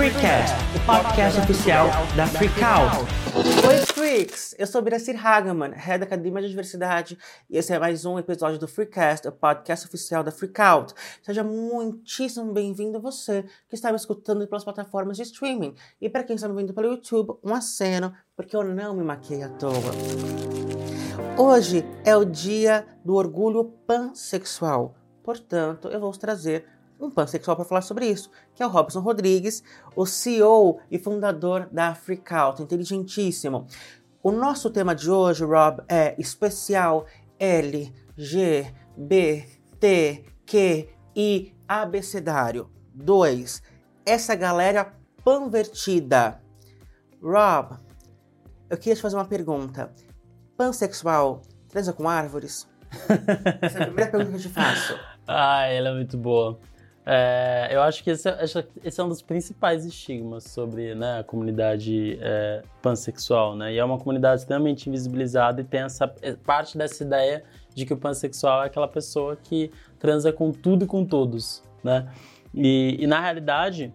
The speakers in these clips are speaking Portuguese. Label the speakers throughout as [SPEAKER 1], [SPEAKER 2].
[SPEAKER 1] Freecast, o podcast oficial da Freakout. Oi, Freaks! Eu sou Biracir Hagaman, head da Academia de Diversidade, e esse é mais um episódio do Freecast, o podcast oficial da Freakout. Seja muitíssimo bem-vindo você que está me escutando pelas plataformas de streaming. E para quem está me vendo pelo YouTube, um aceno, porque eu não me maquei à toa. Hoje é o dia do orgulho pansexual. Portanto, eu vou trazer um pansexual para falar sobre isso, que é o Robson Rodrigues, o CEO e fundador da Freakout, inteligentíssimo. O nosso tema de hoje, Rob, é especial L, G, B, T, Q, I, abecedário. 2. Essa galera panvertida. Rob, eu queria te fazer uma pergunta. Pansexual transa com árvores? Essa é a primeira pergunta que eu te faço.
[SPEAKER 2] Ah, ela é muito boa. É, eu acho que esse é, esse é, um dos principais estigmas sobre né, a comunidade é, pansexual, né? E é uma comunidade extremamente invisibilizada e tem essa é, parte dessa ideia de que o pansexual é aquela pessoa que transa com tudo e com todos, né? E, e na realidade,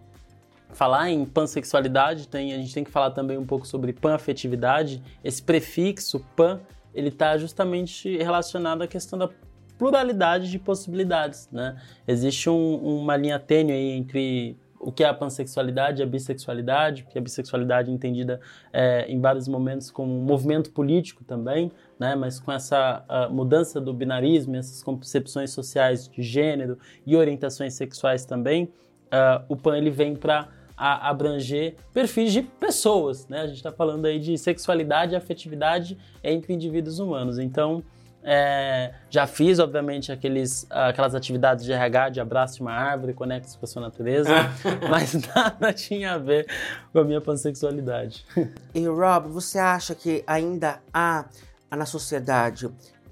[SPEAKER 2] falar em pansexualidade, tem, a gente tem que falar também um pouco sobre panafetividade. Esse prefixo pan, ele está justamente relacionado à questão da pluralidade de possibilidades, né? Existe um, uma linha tênue aí entre o que é a pansexualidade e a bissexualidade, porque a bissexualidade é entendida é, em vários momentos como um movimento político também, né? mas com essa mudança do binarismo, essas concepções sociais de gênero e orientações sexuais também, uh, o pan ele vem para abranger perfis de pessoas, né? A gente está falando aí de sexualidade e afetividade entre indivíduos humanos. Então, é, já fiz, obviamente, aqueles, aquelas atividades de RH, de abraço de uma árvore, conecte com a sua natureza, mas nada tinha a ver com a minha pansexualidade.
[SPEAKER 1] E Rob, você acha que ainda há na sociedade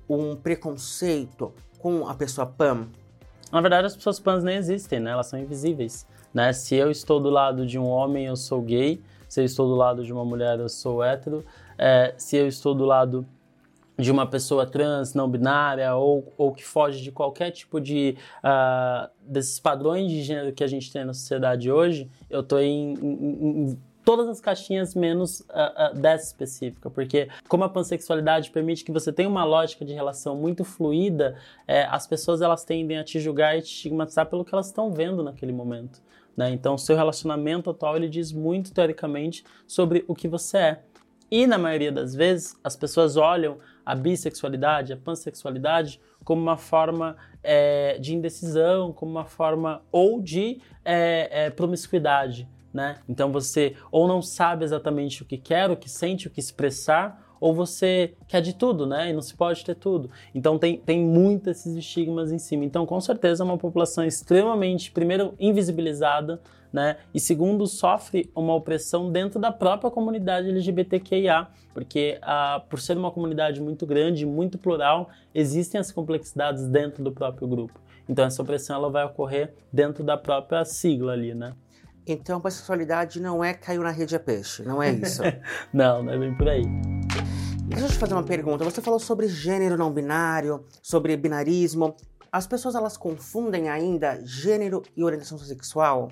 [SPEAKER 1] um preconceito com a pessoa pan?
[SPEAKER 2] Na verdade, as pessoas pans nem existem, né? Elas são invisíveis. Né? Se eu estou do lado de um homem, eu sou gay. Se eu estou do lado de uma mulher, eu sou hétero. É, se eu estou do lado de uma pessoa trans, não binária ou, ou que foge de qualquer tipo de uh, desses padrões de gênero que a gente tem na sociedade hoje, eu tô em, em, em todas as caixinhas menos uh, uh, dessa específica, porque como a pansexualidade permite que você tenha uma lógica de relação muito fluida, é, as pessoas elas tendem a te julgar e te estigmatizar pelo que elas estão vendo naquele momento. Né? Então, seu relacionamento atual ele diz muito teoricamente sobre o que você é. E na maioria das vezes, as pessoas olham a bissexualidade, a pansexualidade, como uma forma é, de indecisão, como uma forma ou de é, é, promiscuidade. Né? Então você ou não sabe exatamente o que quer, o que sente, o que expressar, ou você quer de tudo, né? E não se pode ter tudo. Então tem, tem muitos esses estigmas em cima. Então, com certeza, é uma população extremamente, primeiro, invisibilizada, né? E segundo, sofre uma opressão dentro da própria comunidade LGBTQIA, porque ah, por ser uma comunidade muito grande, muito plural, existem as complexidades dentro do próprio grupo. Então essa opressão ela vai ocorrer dentro da própria sigla ali, né?
[SPEAKER 1] Então, a sexualidade não é caiu na rede a peixe, não é isso?
[SPEAKER 2] não, não é bem por aí.
[SPEAKER 1] Deixa eu te fazer uma pergunta. Você falou sobre gênero não binário, sobre binarismo. As pessoas elas confundem ainda gênero e orientação sexual?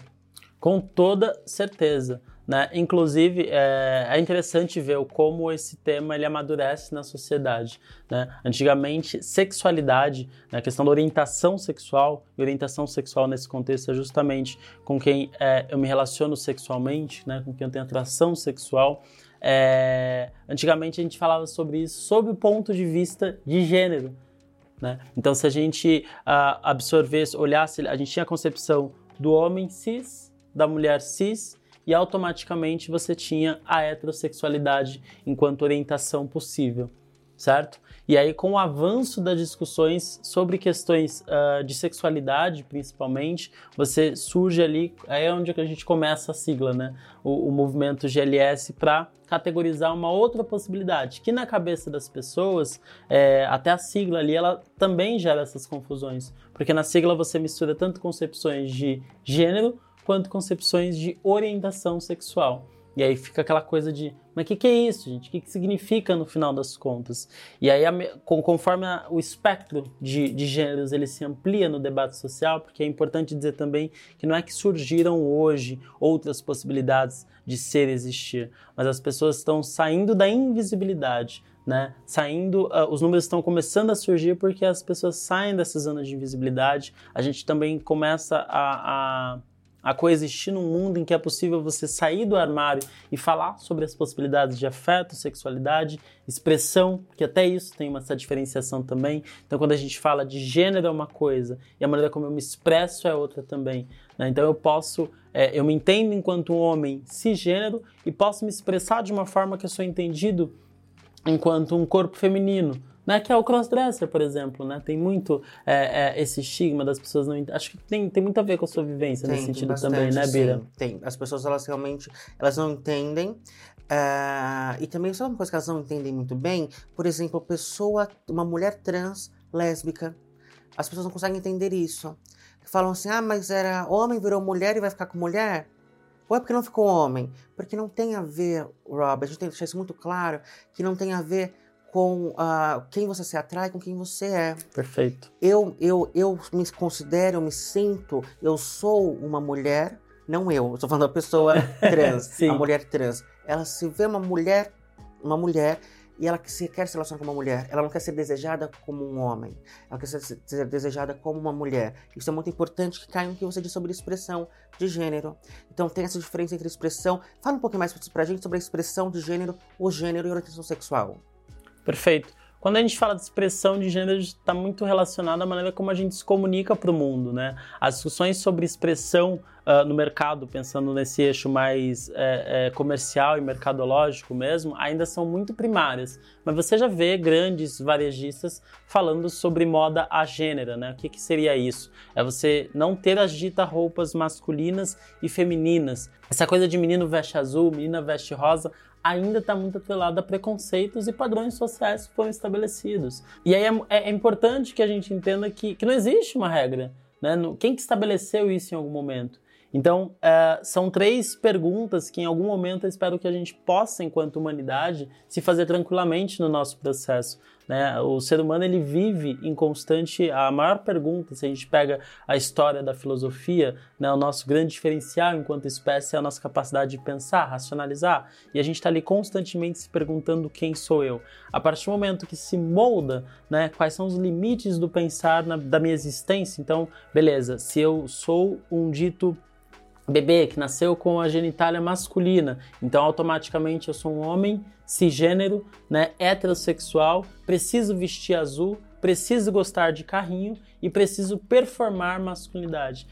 [SPEAKER 2] Com toda certeza. Né? Inclusive, é, é, interessante ver como esse tema ele amadurece na sociedade. Né? Antigamente, sexualidade, né, a questão da orientação sexual, e orientação sexual nesse contexto é justamente com quem é, eu me relaciono sexualmente, né, com quem eu tenho atração sexual. É, antigamente a gente falava sobre isso sob o ponto de vista de gênero. Né? Então, se a gente uh, absorvesse, olhasse, a gente tinha a concepção do homem cis, da mulher cis e automaticamente você tinha a heterossexualidade enquanto orientação possível, certo? E aí, com o avanço das discussões sobre questões uh, de sexualidade, principalmente, você surge ali, aí é onde a gente começa a sigla, né? O, o movimento GLS para categorizar uma outra possibilidade, que na cabeça das pessoas, é, até a sigla ali, ela também gera essas confusões, porque na sigla você mistura tanto concepções de gênero quanto concepções de orientação sexual. E aí fica aquela coisa de, mas o que, que, é isso, gente? O que, que, significa no final das contas? E aí, conforme o espectro de, de gêneros ele se amplia no debate social, porque é importante dizer também que não é que surgiram hoje outras possibilidades de ser existir, mas as pessoas estão saindo da invisibilidade, né? Saindo, uh, os números estão começando a surgir porque as pessoas saem dessa zona de invisibilidade. A gente também começa a, a a coexistir num mundo em que é possível você sair do armário e falar sobre as possibilidades de afeto, sexualidade, expressão, porque até isso tem uma essa diferenciação também. Então, quando a gente fala de gênero é uma coisa e a maneira como eu me expresso é outra também. Né? Então, eu posso, é, eu me entendo enquanto um homem cisgênero e posso me expressar de uma forma que eu sou entendido enquanto um corpo feminino né, que é o crossdresser, por exemplo, né? Tem muito é, é, esse estigma das pessoas não acho que tem, tem muito a ver com a sua vivência tem, nesse sentido bastante, também, né, Bira? Sim,
[SPEAKER 1] tem. As pessoas elas realmente elas não entendem uh, e também sabe uma coisa que elas não entendem muito bem, por exemplo, pessoa, uma mulher trans lésbica, as pessoas não conseguem entender isso. Falam assim, ah, mas era homem virou mulher e vai ficar com mulher? Ou é porque não ficou homem? Porque não tem a ver, Rob, a gente tem que deixar isso muito claro, que não tem a ver com uh, quem você se atrai, com quem você é.
[SPEAKER 2] Perfeito.
[SPEAKER 1] Eu, eu, eu me considero, eu me sinto, eu sou uma mulher, não eu, estou falando da pessoa trans, a mulher trans. Ela se vê uma mulher, uma mulher, e ela se, quer se relacionar com uma mulher. Ela não quer ser desejada como um homem. Ela quer ser, ser desejada como uma mulher. Isso é muito importante que caia no que você disse sobre expressão de gênero. Então tem essa diferença entre expressão. Fala um pouquinho mais pra gente sobre a expressão de gênero, o gênero e a orientação sexual.
[SPEAKER 2] Perfeito. Quando a gente fala de expressão de gênero, está muito relacionado à maneira como a gente se comunica para o mundo, né? As discussões sobre expressão uh, no mercado, pensando nesse eixo mais é, é, comercial e mercadológico mesmo, ainda são muito primárias. Mas você já vê grandes varejistas falando sobre moda a gênero, né? O que, que seria isso? É você não ter as ditas roupas masculinas e femininas. Essa coisa de menino veste azul, menina veste rosa, ainda está muito atrelada a preconceitos e padrões sociais que foram estabelecidos. E aí é, é, é importante que a gente entenda que, que não existe uma regra. Né? Quem que estabeleceu isso em algum momento? Então, é, são três perguntas que em algum momento eu espero que a gente possa, enquanto humanidade, se fazer tranquilamente no nosso processo. Né? O ser humano ele vive em constante. A maior pergunta, se a gente pega a história da filosofia, né? o nosso grande diferencial enquanto espécie é a nossa capacidade de pensar, racionalizar. E a gente está ali constantemente se perguntando quem sou eu. A partir do momento que se molda né? quais são os limites do pensar na, da minha existência, então, beleza, se eu sou um dito bebê que nasceu com a genitália masculina, então automaticamente eu sou um homem cisgênero, né, heterossexual, preciso vestir azul, preciso gostar de carrinho e preciso performar masculinidade.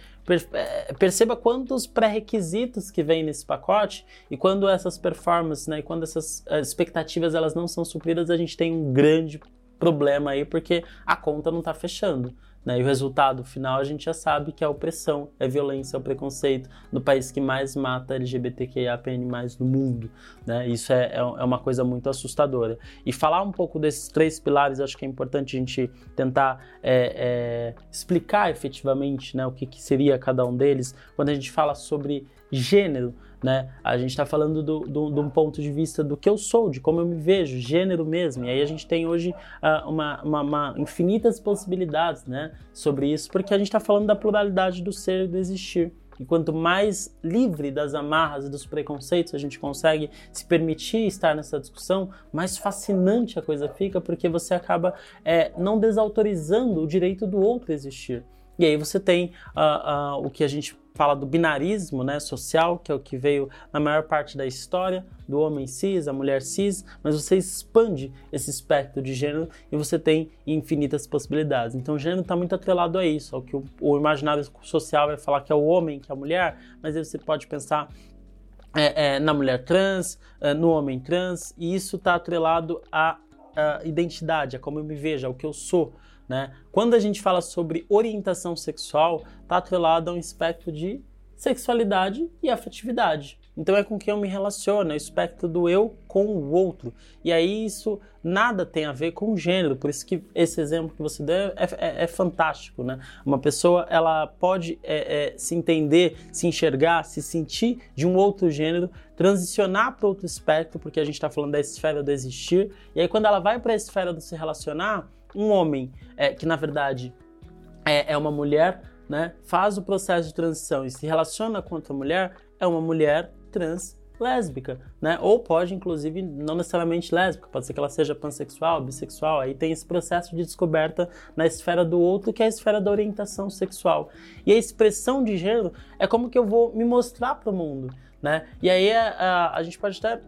[SPEAKER 2] É, perceba quantos pré-requisitos que vem nesse pacote e quando essas performances, né, e quando essas eh, expectativas elas não são supridas, a gente tem um grande problema aí porque a conta não está fechando. Né? E o resultado final a gente já sabe que é a opressão, é a violência, é o preconceito no país que mais mata LGBTQIAPN+ no mundo. Né? Isso é, é, é uma coisa muito assustadora. E falar um pouco desses três pilares, acho que é importante a gente tentar é, é, explicar efetivamente né, o que, que seria cada um deles. Quando a gente fala sobre gênero, né? A gente está falando do, do, um ponto de vista do que eu sou, de como eu me vejo, gênero mesmo. E aí a gente tem hoje uh, uma, uma, uma, infinitas possibilidades, né? Sobre isso, porque a gente está falando da pluralidade do ser e do existir. E quanto mais livre das amarras e dos preconceitos a gente consegue se permitir estar nessa discussão, mais fascinante a coisa fica, porque você acaba é, não desautorizando o direito do outro existir. E aí você tem uh, uh, o que a gente fala do binarismo né, social, que é o que veio na maior parte da história, do homem cis, a mulher cis, mas você expande esse espectro de gênero e você tem infinitas possibilidades. Então, o gênero está muito atrelado a isso, ao que o, o, imaginário social vai falar que é o homem, que é a mulher, mas aí você pode pensar é, é, na mulher trans, é, no homem trans, e isso está atrelado à, à identidade, a como eu me vejo, ao que eu sou. Né? Quando a gente fala sobre orientação sexual, está atrelado a um espectro de sexualidade e afetividade. Então é com quem eu me relaciono, é o espectro do eu com o outro. E aí isso nada tem a ver com gênero, por isso que esse exemplo que você deu é, é, é fantástico, né? Uma pessoa, ela pode é, é se entender, se enxergar, se sentir de um outro gênero, transicionar para outro espectro, porque a gente está falando da esfera do existir, e aí quando ela vai para a esfera do se relacionar, um homem é, que na verdade é, é uma mulher, né, faz o processo de transição e se relaciona com outra mulher, é uma mulher trans lésbica, né? Ou pode, inclusive, não necessariamente lésbica, pode ser que ela seja pansexual, bissexual, aí tem esse processo de descoberta na esfera do outro, que é a esfera da orientação sexual. E a expressão de gênero é como que eu vou me mostrar para o mundo, né? E aí a, a, a gente pode até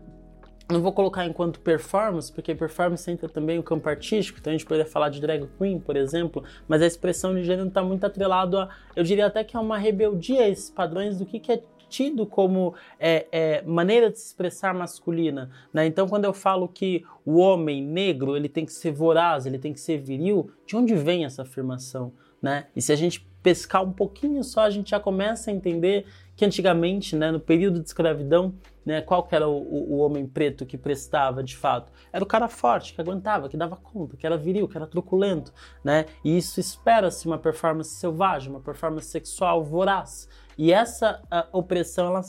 [SPEAKER 2] não vou colocar enquanto performance, porque performance entra também o campo artístico, então a gente poderia falar de drag queen, por exemplo, mas a expressão de gênero está muito atrelado a, eu diria até que é uma rebeldia a esses padrões do que, que é tido como é, é, maneira de se expressar masculina. Né? Então, quando eu falo que o homem negro ele tem que ser voraz, ele tem que ser viril, de onde vem essa afirmação? Né? E se a gente pescar um pouquinho só, a gente já começa a entender que antigamente, né, no período de escravidão, né, qual que era o, o, homem preto que prestava de fato? Era o cara forte, que aguentava, que dava conta, que era viril, que era truculento, né? E isso espera-se uma performance selvagem, uma performance sexual voraz. E essa opressão, ela,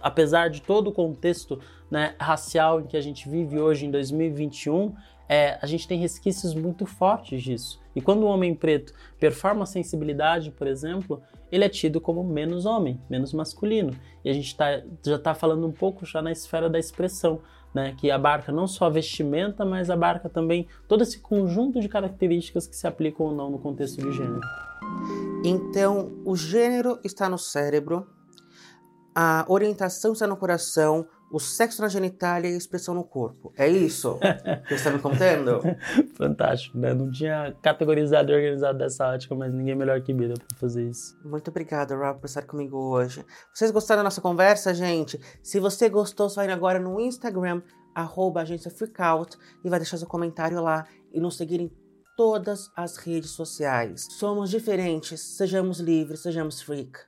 [SPEAKER 2] apesar de todo o contexto né, racial em que a gente vive hoje em 2021, é, a gente tem resquícios muito fortes disso. E quando o homem preto performa sensibilidade, por exemplo, ele é tido como menos homem, menos masculino. E a gente tá, já está falando um pouco já na esfera da expressão, né, que abarca não só a vestimenta, mas abarca também todo esse conjunto de características que se aplicam ou não no contexto de gênero.
[SPEAKER 1] Então, o gênero está no cérebro, a orientação está no coração, o sexo na genitália e a expressão no corpo. É isso que você está me contando?
[SPEAKER 2] Fantástico, né? Não tinha categorizado e organizado dessa ótica, mas ninguém melhor que Bida para fazer isso.
[SPEAKER 1] Muito obrigada, Rob, por estar comigo hoje. Vocês gostaram da nossa conversa, gente? Se você gostou, só ir agora no Instagram, arroba agência Freakout, e vai deixar seu comentário lá e nos seguir em todas as redes sociais. Somos diferentes, sejamos livres, sejamos freak.